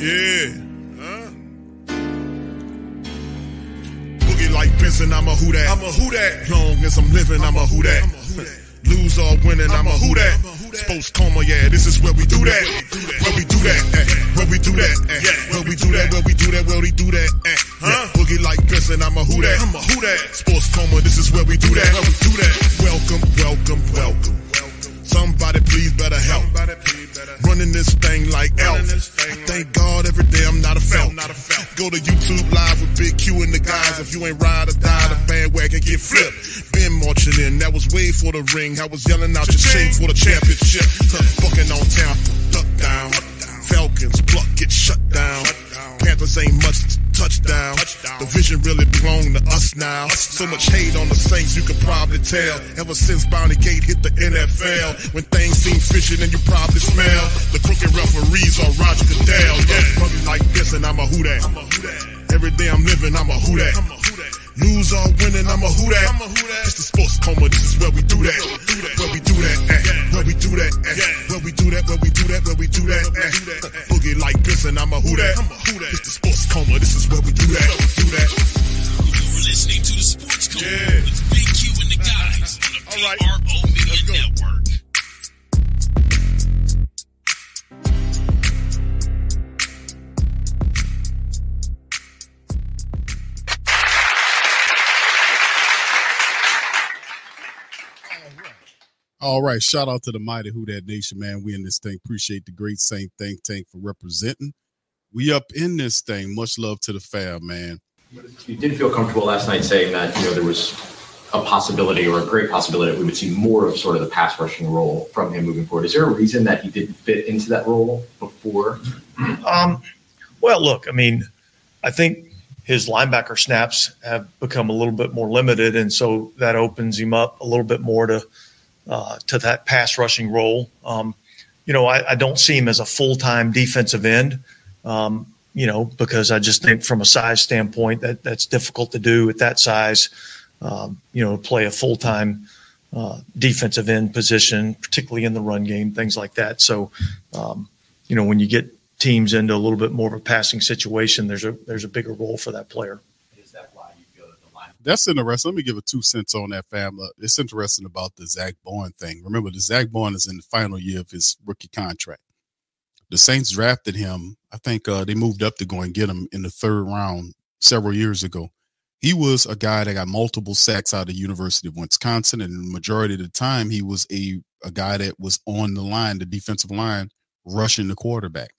Yeah. Huh? Boogie like Benson, I'm a who that. I'm a who that. Long as I'm living, I'm a who that. Lose or winning, I'm a who that. Sports coma, yeah, this is where we do that. Where we do that, eh. where we do that, eh. where we do that, where we do that, where we do that. eh. Yeah. Boogie like Benson, I'm a who that. I'm a who that. Sports coma, this is where we do that. Where we do that. Welcome, for the ring. I was yelling out your shame for the championship. Huh, Bucking on town, duck down. Falcons pluck get shut down. Panthers ain't much touchdown. The vision really belong to us now. So much hate on the Saints, you could probably tell. Ever since Bounty Gate hit the NFL, when things seem fishy, then you probably smell the crooked referees are Roger Goodell. Yeah, like this, and I'm a who that. Every day I'm living, I'm a who that. Lose or winning, I'm a who that. It's the sports coma, this is where we do that. Where we do that, eh. where we do that, eh. where we do that, where we do that, where we do that. eh. Boogie like this, and I'm a who that. It's the sports coma, this is where we do that. Do that. You're listening to the Sports Code Yeah. with Big Q and the guys on the All right. PRO Media. Network. All right. Shout out to the mighty Who That Nation, man. We in this thing. Appreciate the great Saint Think Tank for representing. We up in this thing. Much love to the fam, man. You did feel comfortable last night saying that you know there was a possibility or a great possibility that we would see more of sort of the pass rushing role from him moving forward. Is there a reason that he didn't fit into that role before? Um, well, look, I mean, I think his linebacker snaps have become a little bit more limited, and so that opens him up a little bit more to uh, to that pass rushing role. Um, you know, I, I don't see him as a full time defensive end. Um, you know, because I just think from a size standpoint that that's difficult to do at that size. Um, you know, play a full time uh, defensive end position, particularly in the run game, things like that. So, um, you know, when you get teams into a little bit more of a passing situation, there's a there's a bigger role for that player. Is that why you feel that the line? That's interesting. Let me give a two cents on that, fam. Uh, It's interesting about the Zack Baun thing. Remember, the Zack Baun is in the final year of his rookie contract. The Saints drafted him. I think uh, they moved up to go and get him in the third round several years ago. He was a guy that got multiple sacks out of the University of Wisconsin, and the majority of the time, he was a a guy that was on the line, the defensive line, rushing the quarterback.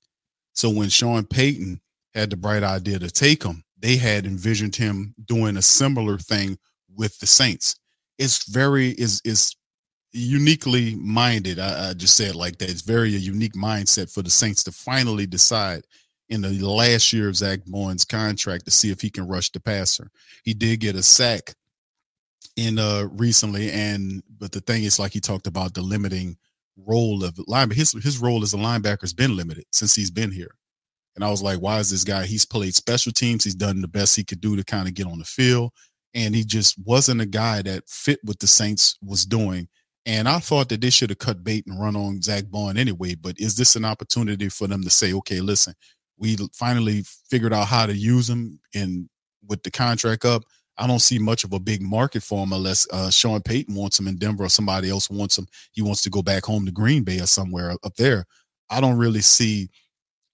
So when Sean Payton had the bright idea to take him, they had envisioned him doing a similar thing with the Saints. It's very is is uniquely minded. I, I just said like that. It's very a unique mindset for the Saints to finally decide in the last year of Zack Baun's contract to see if he can rush the passer. He did get a sack in uh recently, and but the thing is, like he talked about the limiting role of linebacker. His his role as a linebacker has been limited since he's been here. And I was like, why is this guy? He's played special teams. He's done the best he could do to kind of get on the field. And he just wasn't a guy that fit what the Saints was doing. And I thought that they should have cut bait and run on Zack Baun anyway. But is this an opportunity for them to say, okay, listen, we finally figured out how to use him and with the contract up, I don't see much of a big market for him unless uh, Sean Payton wants him in Denver or somebody else wants him. He wants to go back home to Green Bay or somewhere up there. I don't really see,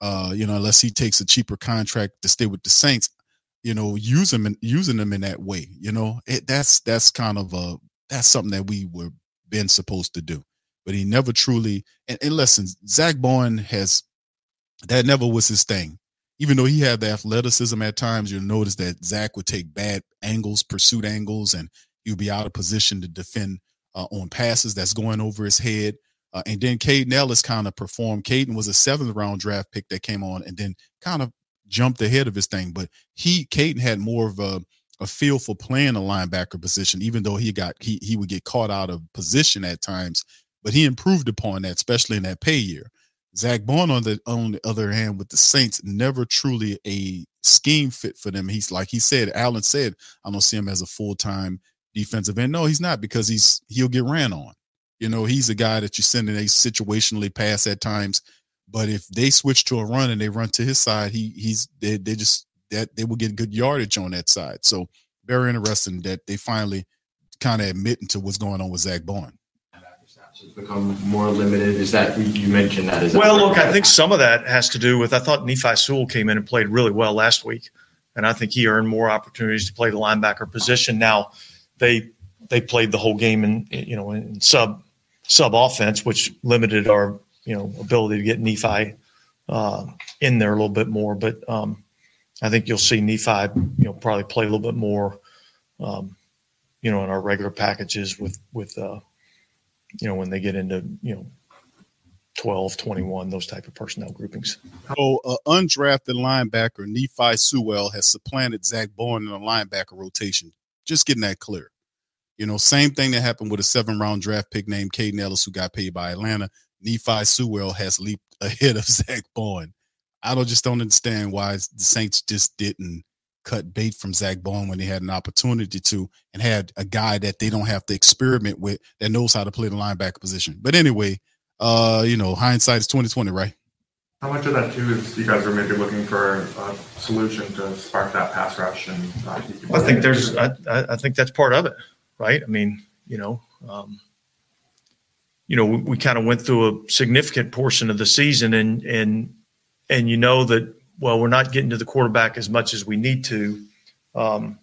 uh, you know, unless he takes a cheaper contract to stay with the Saints, you know, use him and using them in that way. You know, it, that's that's kind of a that's something that we were been supposed to do. But he never truly. And, and listen, Zack Baun has that never was his thing even though he had the athleticism at times, you'll notice that Zack would take bad angles, pursuit angles, and he would be out of position to defend uh, on passes that's going over his head. Uh, and then Kaden Elliss kind of performed. Kaden was a seventh round draft pick that came on and then kind of jumped ahead of his thing. But he, Kaden had more of a, a feel for playing a linebacker position, even though he got he he would get caught out of position at times. But he improved upon that, especially in that pay year. Zack Baun on the on the other hand with the Saints, never truly a scheme fit for them. He's like he said, Allen said, I don't see him as a full time defensive end. No, he's not because he's he'll get ran on. You know, he's a guy that you send in a situationally pass at times. But if they switch to a run and they run to his side, he he's they, they just that they will get good yardage on that side. So very interesting that they finally kind of admitting to what's going on with Zack Baun. Has become more limited. Is that you mentioned that? Is that Well, look, I think some of that has to do with I thought Nephi Sewell came in and played really well last week, and I think he earned more opportunities to play the linebacker position. Now, they they played the whole game in you know in sub sub offense, which limited our you know ability to get Nephi uh, in there a little bit more. But um, I think you'll see Nephi you know probably play a little bit more, um, you know, in our regular packages with with uh, you know when they get into you know 12, 21, those type of personnel groupings. So, uh, undrafted linebacker Nephi Sewell has supplanted Zack Baun in the linebacker rotation. Just getting that clear. You know, same thing that happened with a seven round draft pick named Kaden Elliss, who got paid by Atlanta. Nephi Sewell has leaped ahead of Zack Baun. I don't just don't understand why the Saints just didn't cut bait from Zack Baun when they had an opportunity to and had a guy that they don't have to experiment with that knows how to play the linebacker position. But anyway, uh, you know, hindsight is twenty twenty, right? How much of that too is you guys are maybe looking for a solution to spark that pass rush and uh, I think there's I, I I think that's part of it, right? I mean, you know, um, you know, we, we kind of went through a significant portion of the season, and and and you know that well, we're not getting to the quarterback as much as we need to, um,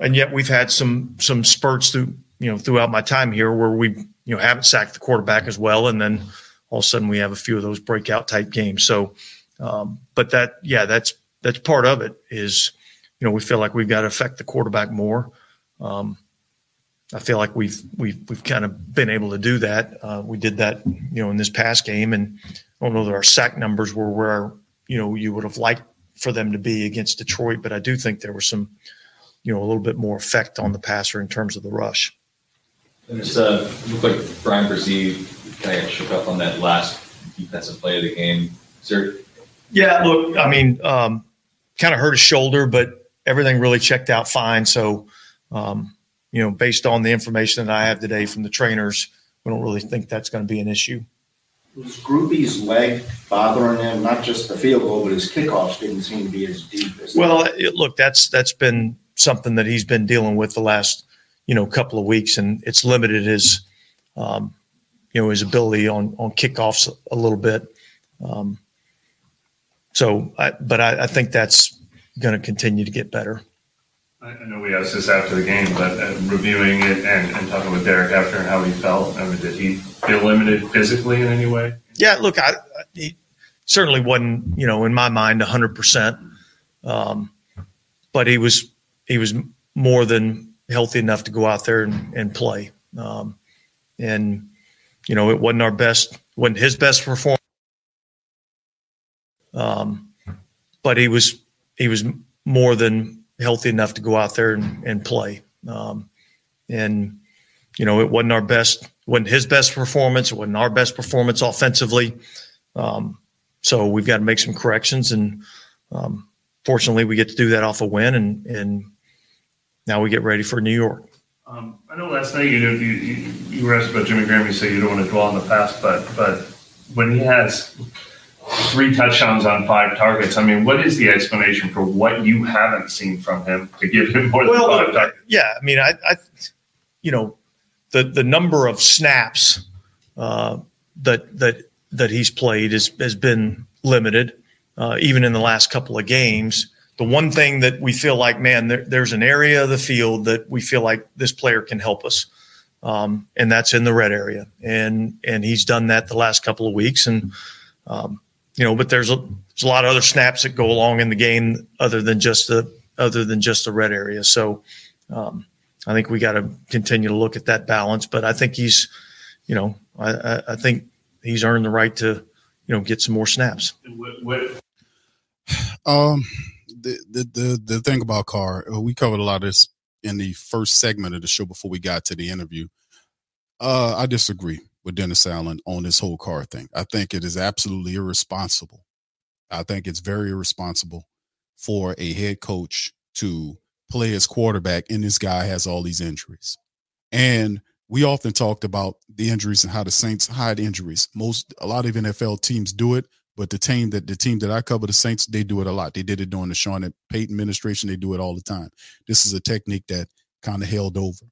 and yet we've had some some spurts through you know throughout my time here where we you know haven't sacked the quarterback as well, and then all of a sudden we have a few of those breakout type games. So, um, but that yeah, that's that's part of it. Is you know we feel like we've got to affect the quarterback more. Um, I feel like we've we've we've kind of been able to do that. Uh, we did that, you know, in this past game, and I don't know that our sack numbers were where you know you would have liked for them to be against Detroit, but I do think there was some, you know, a little bit more effect on the passer in terms of the rush. And it's uh, looked like Bryan Bresee kind of shook up on that last defensive play of the game. Is there Yeah, look, I mean, um, kind of hurt his shoulder, but everything really checked out fine. So, um, you know, based on the information that I have today from the trainers, we don't really think that's going to be an issue. Was Grupe's leg bothering him? Not just the field goal, but his kickoffs didn't seem to be as deep as. Well, it, look, that's that's been something that he's been dealing with the last you know couple of weeks, and it's limited his um, you know his ability on on kickoffs a little bit. Um, so, I, but I, I think that's going to continue to get better. I know we asked this after the game, but uh, reviewing it and, and talking with Derek after and how he felt, I mean, did he feel limited physically in any way? Yeah, look, I, I he certainly wasn't, you know, in my mind, hundred percent. Um, but he was he was more than healthy enough to go out there and, and play. Um, and you know, it wasn't our best, wasn't his best performance. Um, but he was he was more than healthy enough to go out there and, and play. Um, and you know, it wasn't our best, wasn't his best performance. It wasn't our best performance offensively. Um, so we've got to make some corrections, and um, fortunately, we get to do that off a win, and and now we get ready for New York. Um, I know last night you, you you you were asked about Jimmy Graham. You say you don't want to dwell on the past, but but when he has three touchdowns on five targets, I mean, what is the explanation for what you haven't seen from him to give him more than five targets? yeah, I mean, I, I, you know, the the number of snaps uh, that that that he's played has has been limited, uh, even in the last couple of games. The one thing that we feel like, man, there, there's an area of the field that we feel like this player can help us, um, and that's in the red area, and and he's done that the last couple of weeks, and um, you know, but there's a there's a lot of other snaps that go along in the game other than just the other than just the red area. So um, I think we got to continue to look at that balance. But I think he's, you know, I, I, I think he's earned the right to, you know, get some more snaps. What, what, Um, the, the the the thing about Carr, uh, we covered a lot of this in the first segment of the show before we got to the interview. Uh, I disagree with Dennis Allen on this whole Carr thing. I think it is absolutely irresponsible. I think it's very irresponsible for a head coach to play his quarterback, and this guy has all these injuries. And we often talked about the injuries and how the Saints hide injuries. Most a lot of NFL teams do it, but the team that the team that I cover, the Saints, they do it a lot. They did it during the Sean Payton administration. They do it all the time. This is a technique that kind of held over.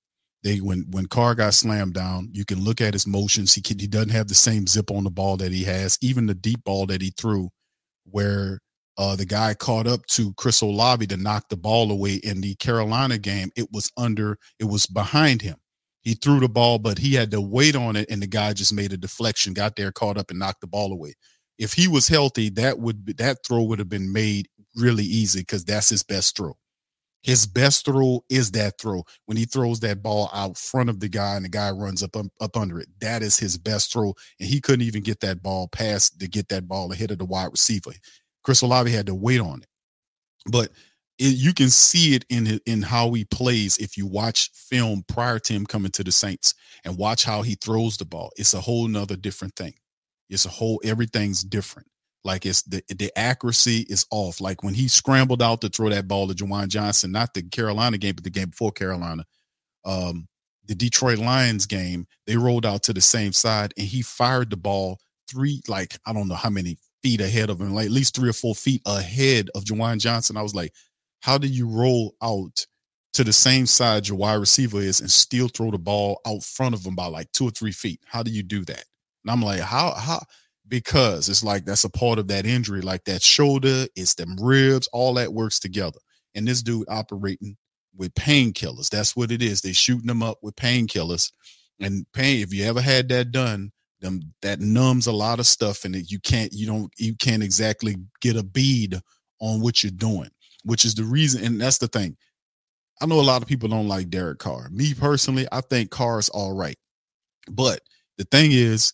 They when when Carr got slammed down, you can look at his motions. He can, he doesn't have the same zip on the ball that he has. Even the deep ball that he threw, where uh, the guy caught up to Chris Olave to knock the ball away in the Carolina game, it was under, it was behind him. He threw the ball, but he had to wait on it, and the guy just made a deflection, got there, caught up, and knocked the ball away. If he was healthy, that would be, that throw would have been made really easy because that's his best throw. His best throw is that throw when he throws that ball out front of the guy and the guy runs up um, up under it. That is his best throw, and he couldn't even get that ball past to get that ball ahead of the wide receiver. Chris Olave had to wait on it, but it, you can see it in in how he plays if you watch film prior to him coming to the Saints and watch how he throws the ball. It's a whole nother different thing. It's a whole everything's different. Like it's the the accuracy is off. Like when he scrambled out to throw that ball to Juwan Johnson, not the Carolina game, but the game before Carolina, um, the Detroit Lions game, they rolled out to the same side and he fired the ball three, like I don't know how many feet ahead of him, like at least three or four feet ahead of Juwan Johnson. I was like, how do you roll out to the same side your wide receiver is and still throw the ball out front of him by like two or three feet? How do you do that? And I'm like, how how because it's like that's a part of that injury, like that shoulder, it's them ribs, all that works together. And this dude operating with painkillers. That's what it is. They shooting them up with painkillers. And pain, if you ever had that done, them that numbs a lot of stuff and you can't you don't you can't exactly get a bead on what you're doing, which is the reason, and that's the thing. I know a lot of people don't like Derek Carr. Me personally, I think Carr's all right. But the thing is,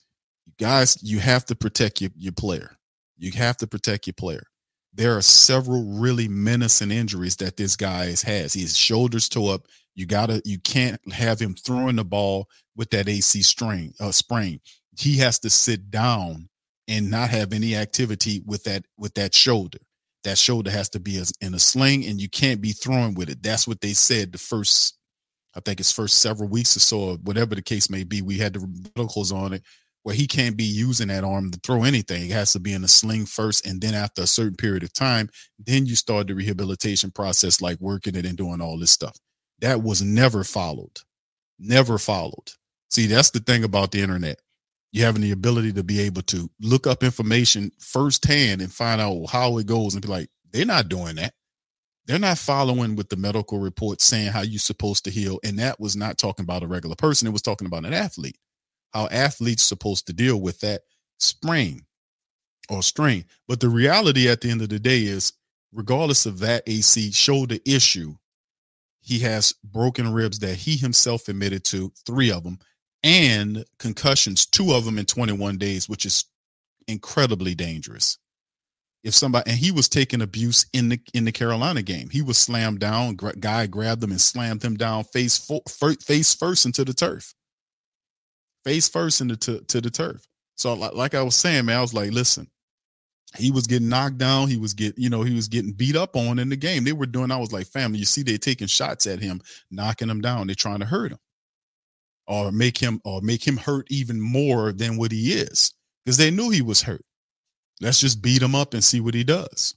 guys, you have to protect your, your player. You have to protect your player. There are several really menacing injuries that this guy has. His shoulders tore up. You gotta, you can't have him throwing the ball with that AC strain, uh, sprain. He has to sit down and not have any activity with that with that shoulder. That shoulder has to be in a sling, and you can't be throwing with it. That's what they said the first, I think it's first several weeks or so, or whatever the case may be. We had the medicals on it where he can't be using that arm to throw anything. It has to be in a sling first, and then after a certain period of time, then you start the rehabilitation process, like working it and doing all this stuff. That was never followed, never followed. See, that's the thing about the internet. You having the ability to be able to look up information firsthand and find out how it goes and be like, they're not doing that. They're not following with the medical report saying how you're supposed to heal. And that was not talking about a regular person, it was talking about an athlete how athletes supposed to deal with that sprain or strain. But the reality at the end of the day is, regardless of that AC shoulder issue, he has broken ribs that he himself admitted to, three of them, and concussions, two of them in 21 days, which is incredibly dangerous. If somebody and he was taking abuse in the in the Carolina game, he was slammed down. Guy grabbed him and slammed him down face fo- face first into the turf face first into to, to the turf. So like, like I was saying, man, I was like, listen, he was getting knocked down. He was getting, you know, he was getting beat up on in the game. They were doing, I was like, family, you see, they're taking shots at him, knocking him down. They're trying to hurt him or make him or make him hurt even more than what he is. Because they knew he was hurt. Let's just beat him up and see what he does.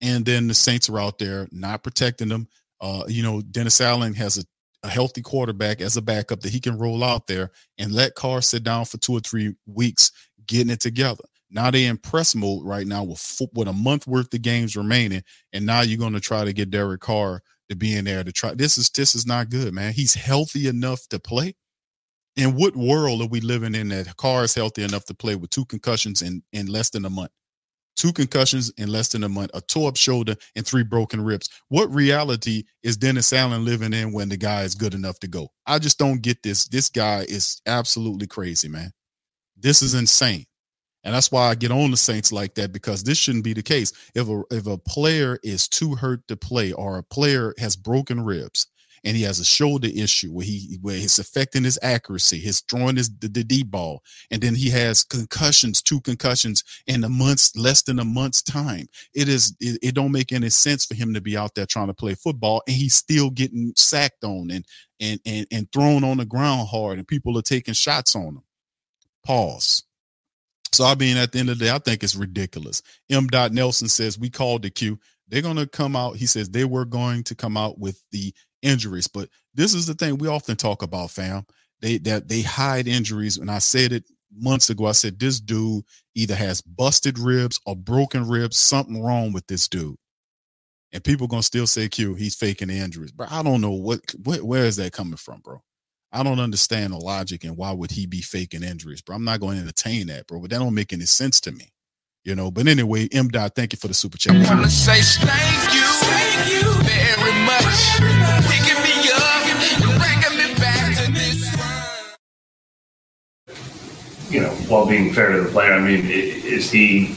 And then the Saints are out there not protecting him. Uh, you know, Dennis Allen has a a healthy quarterback as a backup that he can roll out there and let Carr sit down for two or three weeks getting it together. Now they in press mode right now with with a month worth of games remaining, and now you're going to try to get Derek Carr to be in there to try. This is this is not good, man. He's healthy enough to play. In what world are we living in that Carr is healthy enough to play with two concussions in in less than a month? Two concussions in less than a month, a toe up shoulder, and three broken ribs. What reality is Dennis Allen living in when the guy is good enough to go? I just don't get this. This guy is absolutely crazy, man. This is insane. And that's why I get on the Saints like that because this shouldn't be the case. If a if a player is too hurt to play or a player has broken ribs and he has a shoulder issue where he where it's affecting his accuracy, his throwing his the, the deep ball, and then he has concussions, two concussions in a month's less than a month's time. It is it, it don't make any sense for him to be out there trying to play football and he's still getting sacked on and and and, and thrown on the ground hard and people are taking shots on him. Pause. So I mean, at the end of the day, I think it's ridiculous. M. Dot Nelson says we called the Q. They're gonna come out. He says they were going to come out with the injuries, but this is the thing we often talk about, fam. They that they hide injuries, and I said it months ago. I said this dude either has busted ribs or broken ribs. Something wrong with this dude. And people gonna still say Q, he's faking the injuries, but I don't know what, what where is that coming from, bro. I don't understand the logic and why would he be faking injuries, bro. I'm not going to entertain that, bro. But that don't make any sense to me, you know. But anyway, M. Dot, thank you for the super chat. I want to say thank you, thank you very much, picking me up and bringing me back to this world. you know, while being fair to the player, I mean, is he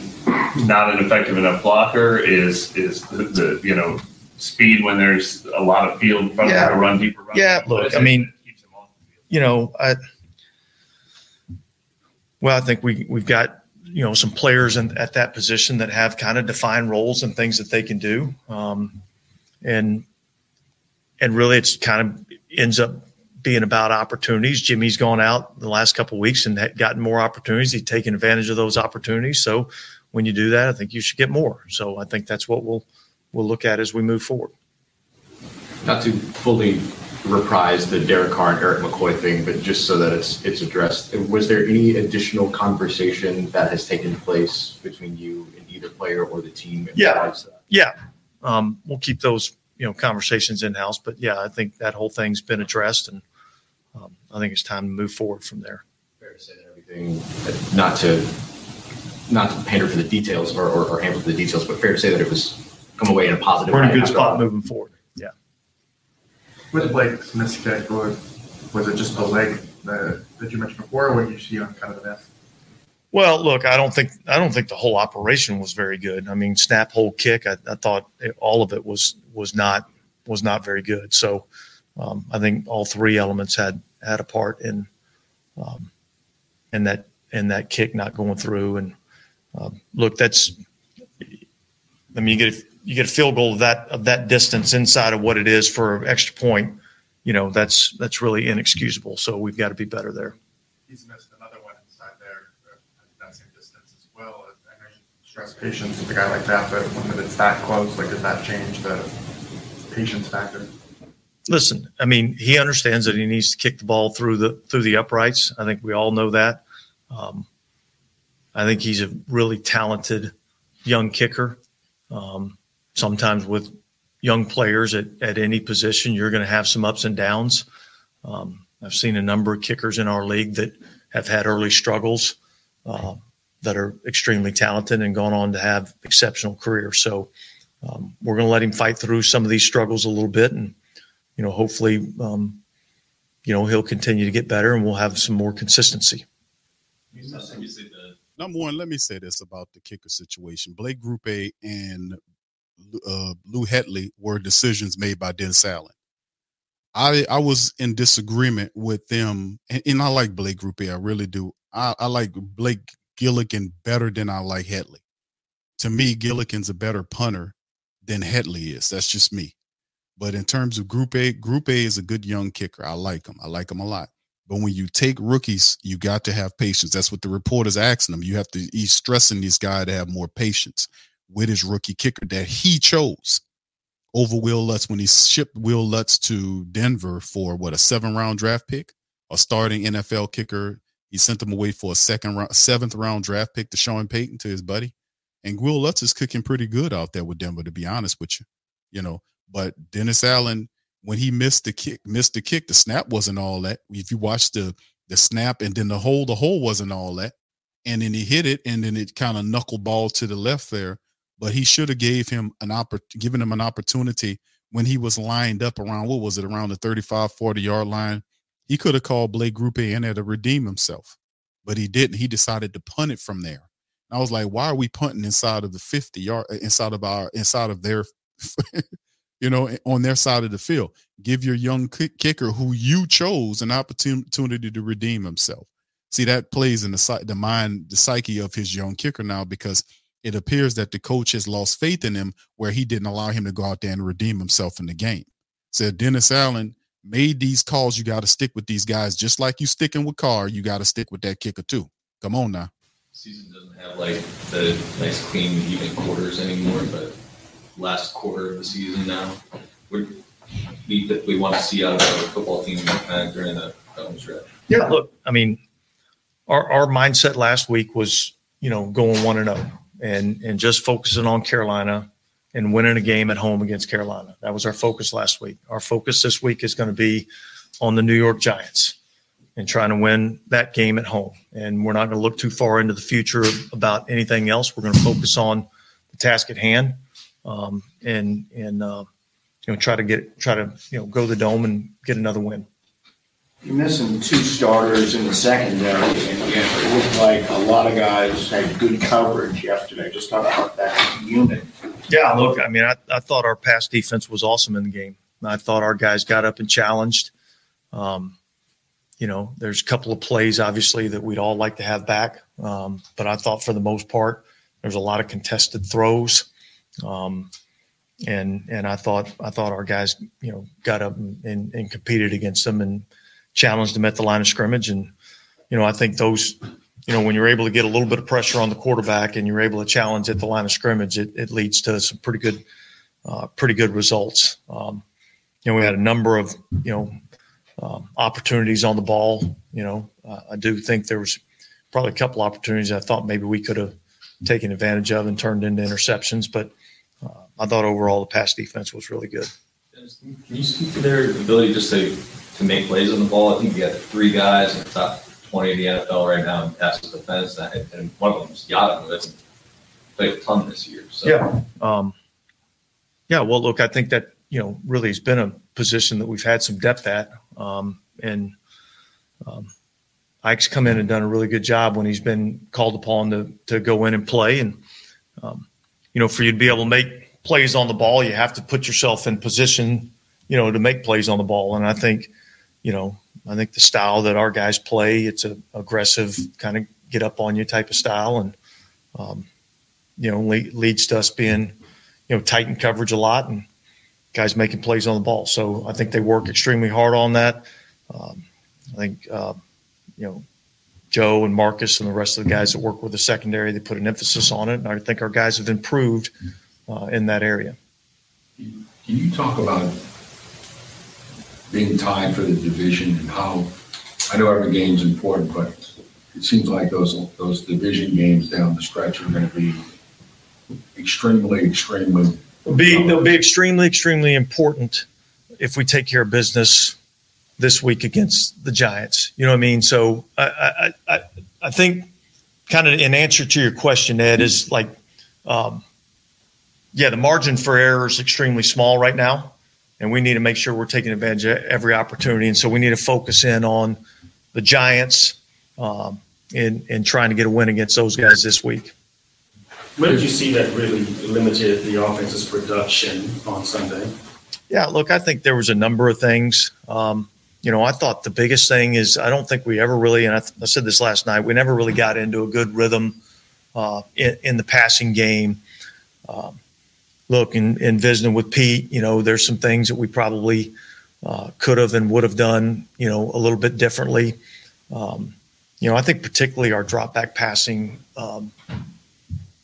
not an effective enough blocker? Is is the, the you know speed when there's a lot of field in front of Yeah. him to run deeper? Run Yeah, What look, I mean, that keeps him off the field? you know, I well, I think we we've got you know some players in, at that position that have kind of defined roles and things that they can do, um, and and really it's kind of ends up being about opportunities. Jimmy's gone out the last couple of weeks and gotten more opportunities. He's taken advantage of those opportunities. So when you do that, I think you should get more. So I think that's what we'll we'll look at as we move forward. Not to fully reprise the Derek Carr and Erik McCoy thing, but just so that it's it's addressed. Was there any additional conversation that has taken place between you and either player or the team? Yeah. regards to that? Yeah, um, we'll keep those you know conversations in house. But yeah, I think that whole thing's been addressed, and um, I think it's time to move forward from there. Fair to say that everything, not to not to pander for the details or, or, or hamper for the details, but fair to say that it was come away in a positive. We're in a good spot moving forward. With Blake's kick, or was it just the leg that, that you mentioned before, or what you see on kind of the miss? Well, look, I don't think I don't think the whole operation was very good. I mean, snap, hold, kick. I, I thought it, all of it was was not was not very good. So um, I think all three elements had had a part in um, in that in that kick not going through. And um, look, that's I mean, you get you get a field goal of that of that distance inside of what it is for an extra point. You know, that's that's really inexcusable. So we've got to be better there. He's missed another one inside there uh, that same distance as well. I know you stress patience with a guy like that, but when it's that close, like, does that change the patience factor? listen, I mean, he understands that he needs to kick the ball through the through the uprights. I think we all know that. Um, I think he's a really talented young kicker. Um, sometimes with young players at, at any position, you're going to have some ups and downs. Um, I've seen a number of kickers in our league that have had early struggles uh, that are extremely talented and gone on to have exceptional careers. So um, we're going to let him fight through some of these struggles a little bit and you know, hopefully, um, you know, he'll continue to get better and we'll have some more consistency. Number one, let me say this about the kicker situation. Blake Grupe and uh, Lou Hedley were decisions made by Dennis Allen. I I was in disagreement with them, and, and I like Blake Grupe. I really do. I, I like Blake Gillikin better than I like Hedley. To me, Gillikin's a better punter than Hedley is. That's just me. But in terms of Grupe, Group A is a good young kicker. I like him. I like him a lot. But when you take rookies, you got to have patience. That's what the reporter's asking them. You have to. He's stressing this guy to have more patience with his rookie kicker that he chose over Wil Lutz when he shipped Wil Lutz to Denver for what a seven round draft pick, a starting NFL kicker. He sent him away for a second round, seventh round draft pick to Sean Payton to his buddy. And Wil Lutz is cooking pretty good out there with Denver, to be honest with you. You know, but Dennis Allen, when he missed the kick, missed the kick, the snap wasn't all that. If you watch the the snap and then the hole, the hole wasn't all that. And then he hit it, and then it kind of knuckleball to the left there. But he should have gave him an oppor- given him an opportunity when he was lined up around what was it around the 35, 40 yard line. He could have called Blake Grupe in there to redeem himself. but he didn't. He decided to punt it from there. And I was like, why are we punting inside of the 50 yard uh, inside of our inside of their you know, eh, on their side of the field? Give your young kick- kicker who you chose an opportunity to redeem himself. See, that plays in the the mind, the psyche of his young kicker now because it appears that the coach has lost faith in him where he didn't allow him to go out there and redeem himself in the game. Said Dennis Allen made these calls. You got to stick with these guys, just like you sticking with Carr. You got to stick with that kicker too. Come on now. Season doesn't have like the nice clean even quarters anymore, but last quarter of the season now, we we, we want to see out of our football team kind of during the home stretch. Yeah, look, I mean, our our mindset last week was you know going one and zero and and just focusing on Carolina and winning a game at home against Carolina. That was our focus last week. Our focus this week is going to be on the New York Giants and trying to win that game at home. And we're not going to look too far into the future about anything else. We're going to focus on the task at hand um, and and uh, you know try to get try to you know go to the dome and get another win. You're missing two starters in the secondary, and it looked like a lot of guys had good coverage yesterday. Just talk about that unit. Yeah, look, I mean, I, I thought our pass defense was awesome in the game. I thought our guys got up and challenged. Um, you know, there's a couple of plays, obviously, that we'd all like to have back. Um, but I thought for the most part, there's a lot of contested throws. Um, and and I thought I thought our guys, you know, got up and, and, and competed against them and challenged them at the line of scrimmage. And, you know, I think those, you know, when you're able to get a little bit of pressure on the quarterback and you're able to challenge at the line of scrimmage, it, it leads to some pretty good, uh, pretty good results. Um, you know, we had a number of, you know, um, opportunities on the ball. You know, uh, I do think there was probably a couple opportunities I thought maybe we could have taken advantage of and turned into interceptions. But uh, I thought overall the pass defense was really good. Can you speak to their ability just to, to make plays on the ball? I think you got three guys in the top 20 of the NFL right now in pass defense, and one of them is Yada, that's played a ton this year. So. Yeah. Um, yeah. Well, look, I think that, you know, really has been a position that we've had some depth at. Um, and um, Ike's come in and done a really good job when he's been called upon to, to go in and play. And, um, you know, for you to be able to make plays on the ball, you have to put yourself in position, you know, to make plays on the ball. And I think, you know, I think the style that our guys play, it's a aggressive kind of get up on you type of style. And, um, you know, le- leads to us being, you know, tight in coverage a lot and guys making plays on the ball. So I think they work extremely hard on that. Um, I think, uh, you know, Joe and Marcus and the rest of the guys that work with the secondary, they put an emphasis on it. And I think our guys have improved uh, in that area. Can you talk about being tied for the division and how, I know every game's important, but it seems like those, those division games down the stretch are going to be extremely, extremely. Be, they'll be extremely, extremely important if we take care of business this week against the Giants. You know what I mean? So I, I, I, I think kind of in answer to your question, Ed, is like, um, yeah, the margin for error is extremely small right now, and we need to make sure we're taking advantage of every opportunity. And so we need to focus in on the Giants um, and, and trying to get a win against those guys this week. Where did you see that really limited the offense's production on Sunday? Yeah, look, I think there was a number of things. Um, you know, I thought the biggest thing is I don't think we ever really, and I, th- I said this last night, we never really got into a good rhythm uh, in, in, the passing game. Um, look, in, in visiting with Pete, you know, there's some things that we probably uh, could have and would have done, you know, a little bit differently. Um, you know, I think particularly our drop back passing. Um,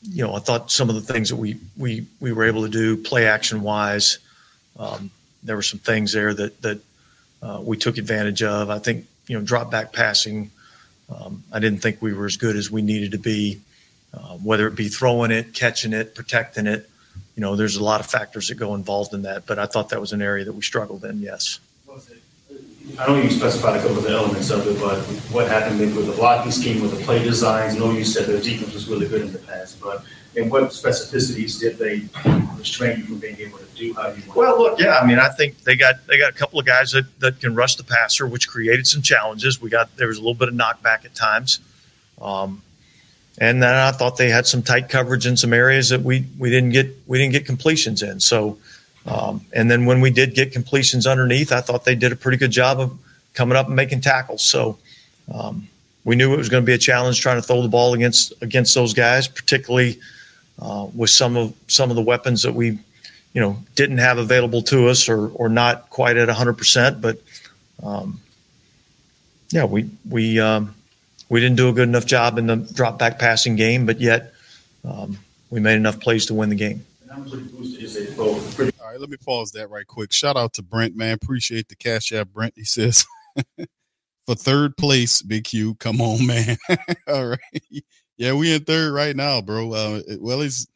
you know, I thought some of the things that we we we were able to do play action wise, um, there were some things there that that uh, we took advantage of. I think you know drop back passing. Um, I didn't think we were as good as we needed to be, uh, whether it be throwing it, catching it, protecting it. You know, there's a lot of factors that go involved in that, but I thought that was an area that we struggled in. Yes. I know you specified a couple of the elements of it, but what happened maybe with the blocking scheme, with the play designs? I know you said the defense was really good in the past, but in what specificities did they restrain you from being able to do how you want? Well, look, yeah, I mean, I think they got they got a couple of guys that, that can rush the passer, which created some challenges. We got there was a little bit of knockback at times. Um, and then I thought they had some tight coverage in some areas that we we didn't get we didn't get completions in. So, um, and then when we did get completions underneath, I thought they did a pretty good job of coming up and making tackles. So, um, we knew it was going to be a challenge trying to throw the ball against against those guys, particularly uh, with some of some of the weapons that we, you know, didn't have available to us or or not quite at hundred percent. But um, yeah, we we um, we didn't do a good enough job in the drop back passing game, but yet um, we made enough plays to win the game. All right, let me pause that right quick. Shout out to Brent, man. Appreciate the cash app, Brent. He says for third place, Big Q. Come on, man. All right. Yeah, we in third right now, bro. Uh, well, it's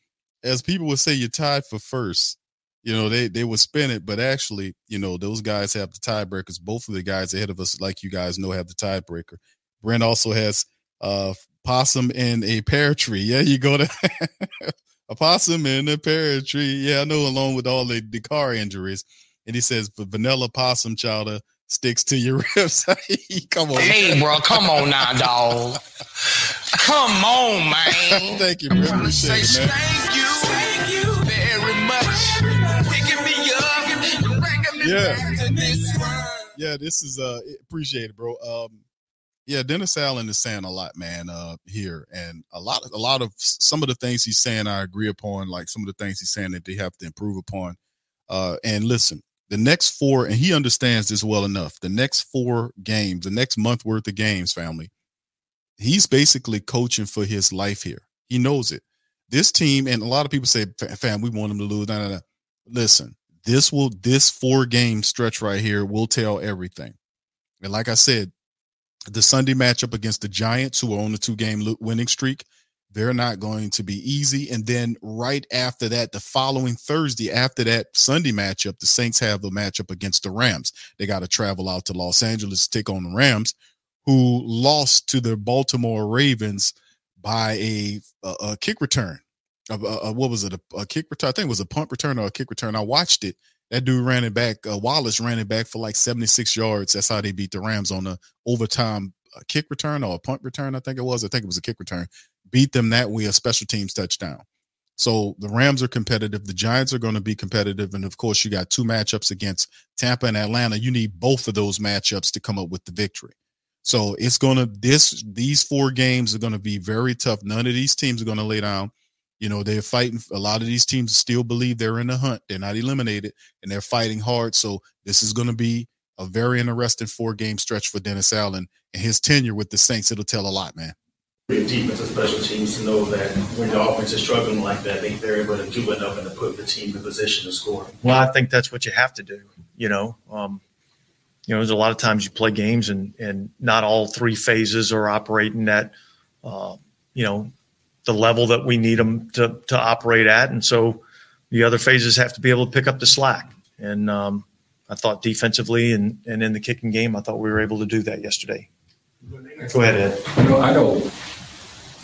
as people would say, you're tied for first. You know, they they would spin it, but actually, you know, those guys have the tiebreakers. Both of the guys ahead of us, like you guys know, have the tiebreaker. Brent also has a possum in a pear tree. Yeah, you go to a possum in a pear tree. Yeah, I know, along with all the, the Carr injuries. And he says, for vanilla possum chowder sticks to your ribs. come on. Hey, bro, come on now, dog. Come on, man. Thank you, bro. Appreciate it, man. thank you, thank you very much. Picking me up and bringing me Yeah. back to this world. Yeah, this is uh appreciate it, bro. Um yeah, Dennis Allen is saying a lot, man, uh here. And a lot of a lot of some of the things he's saying I agree upon, like some of the things he's saying that they have to improve upon. Uh and listen, the next four, and he understands this well enough. The next four games, the next month worth of games, family, he's basically coaching for his life here. He knows it. This team, and a lot of people say, fam, we want him to lose. Nah, nah, nah. Listen, this will this four game stretch right here will tell everything. And like I said, the Sunday matchup against the Giants, who are on the two game winning streak, they're not going to be easy. And then right after that, the following Thursday, after that Sunday matchup, the Saints have the matchup against the Rams. They got to travel out to Los Angeles to take on the Rams, who lost to the Baltimore Ravens by a, a, a kick return. A, a- a- what was it? A, a kick return? I think it was a punt return or a kick return. I watched it. That dude ran it back. Uh, Wallace ran it back for like 76 yards. That's how they beat the Rams on a overtime kick return or a punt return. I think it was. I think it was a kick return. Beat them that way, a special teams touchdown. So the Rams are competitive. The Giants are going to be competitive. And of course, you got two matchups against Tampa and Atlanta. You need both of those matchups to come up with the victory. So it's going to, this, these four games are going to be very tough. None of these teams are going to lay down. You know, they're fighting. A lot of these teams still believe they're in the hunt. They're not eliminated and they're fighting hard. So this is going to be a very interesting four game stretch for Dennis Allen and his tenure with the Saints. It'll tell a lot, man. defense and special teams to know that when the offense is struggling like that, they, they're able to do enough and to put the team in position to score. Well, I think that's what you have to do. You know, um, you know, there's a lot of times you play games and and not all three phases are operating at, uh, you know, the level that we need them to to operate at, and so the other phases have to be able to pick up the slack. And um, I thought defensively and and in the kicking game, I thought we were able to do that yesterday. Go ahead, Ed. You know, I know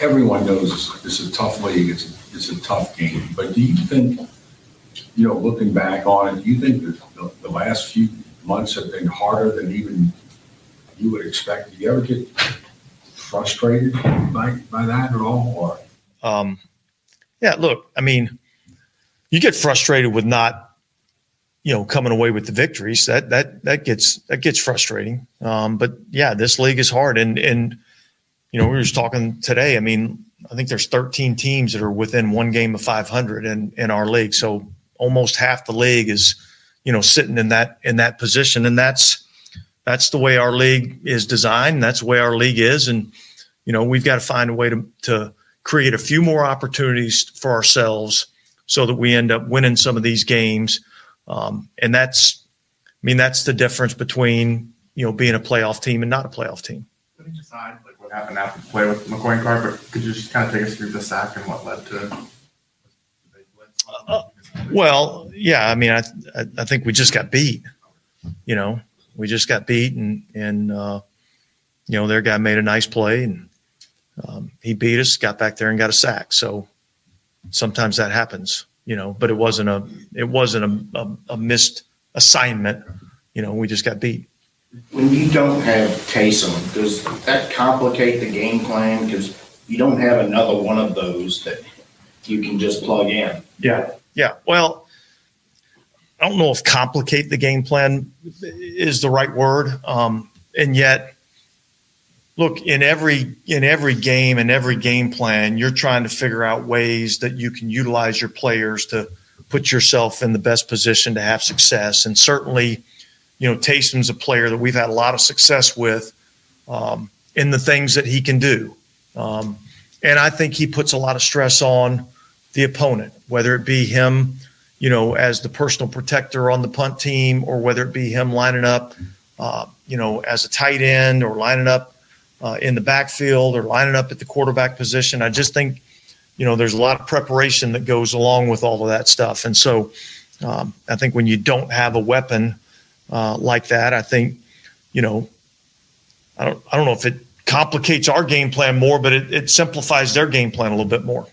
everyone knows it's, a tough league, it's, it's a tough game, but do you think, you know, looking back on it, do you think the, the last few months have been harder than even you would expect? Do you ever get frustrated by, by that at all, or? Um, yeah, look, I mean, you get frustrated with not, you know, coming away with the victories. That that that gets that gets frustrating. Um, but yeah, this league is hard, and and you know, we were just talking today. I mean, I think there's 13 teams that are within one game of 500 in in our league. So almost half the league is, you know, sitting in that in that position, and that's that's the way our league is designed. That's the way our league is, and you know, we've got to find a way to to create a few more opportunities for ourselves so that we end up winning some of these games. Um, and that's, I mean, that's the difference between, you know, being a playoff team and not a playoff team. Putting aside like what happened after the play with McCoy and Carr, but could you just kind of take us through the sack and what led to? Well, yeah, I mean, I, I, I think we just got beat, you know, we just got beat and, and, uh, you know, their guy made a nice play and, um, he beat us, got back there and got a sack. So sometimes that happens, you know, but it wasn't a, it wasn't a, a, a missed assignment. You know, we just got beat. When you don't have Taysom, does that complicate the game plan? Because you don't have another one of those that you can just plug in. Yeah. Yeah. Well, I don't know if complicate the game plan is the right word. Um, and yet, look in every in every game and every game plan, you're trying to figure out ways that you can utilize your players to put yourself in the best position to have success. And certainly, you know, Taysom's a player that we've had a lot of success with um, in the things that he can do. Um, and I think he puts a lot of stress on the opponent, whether it be him, you know, as the personal protector on the punt team, or whether it be him lining up, uh, you know, as a tight end or lining up uh, in the backfield or lining up at the quarterback position. I just think, you know, there's a lot of preparation that goes along with all of that stuff. And so um, I think when you don't have a weapon uh, like that, I think, you know, I don't, I don't know if it complicates our game plan more, but it, it simplifies their game plan a little bit more.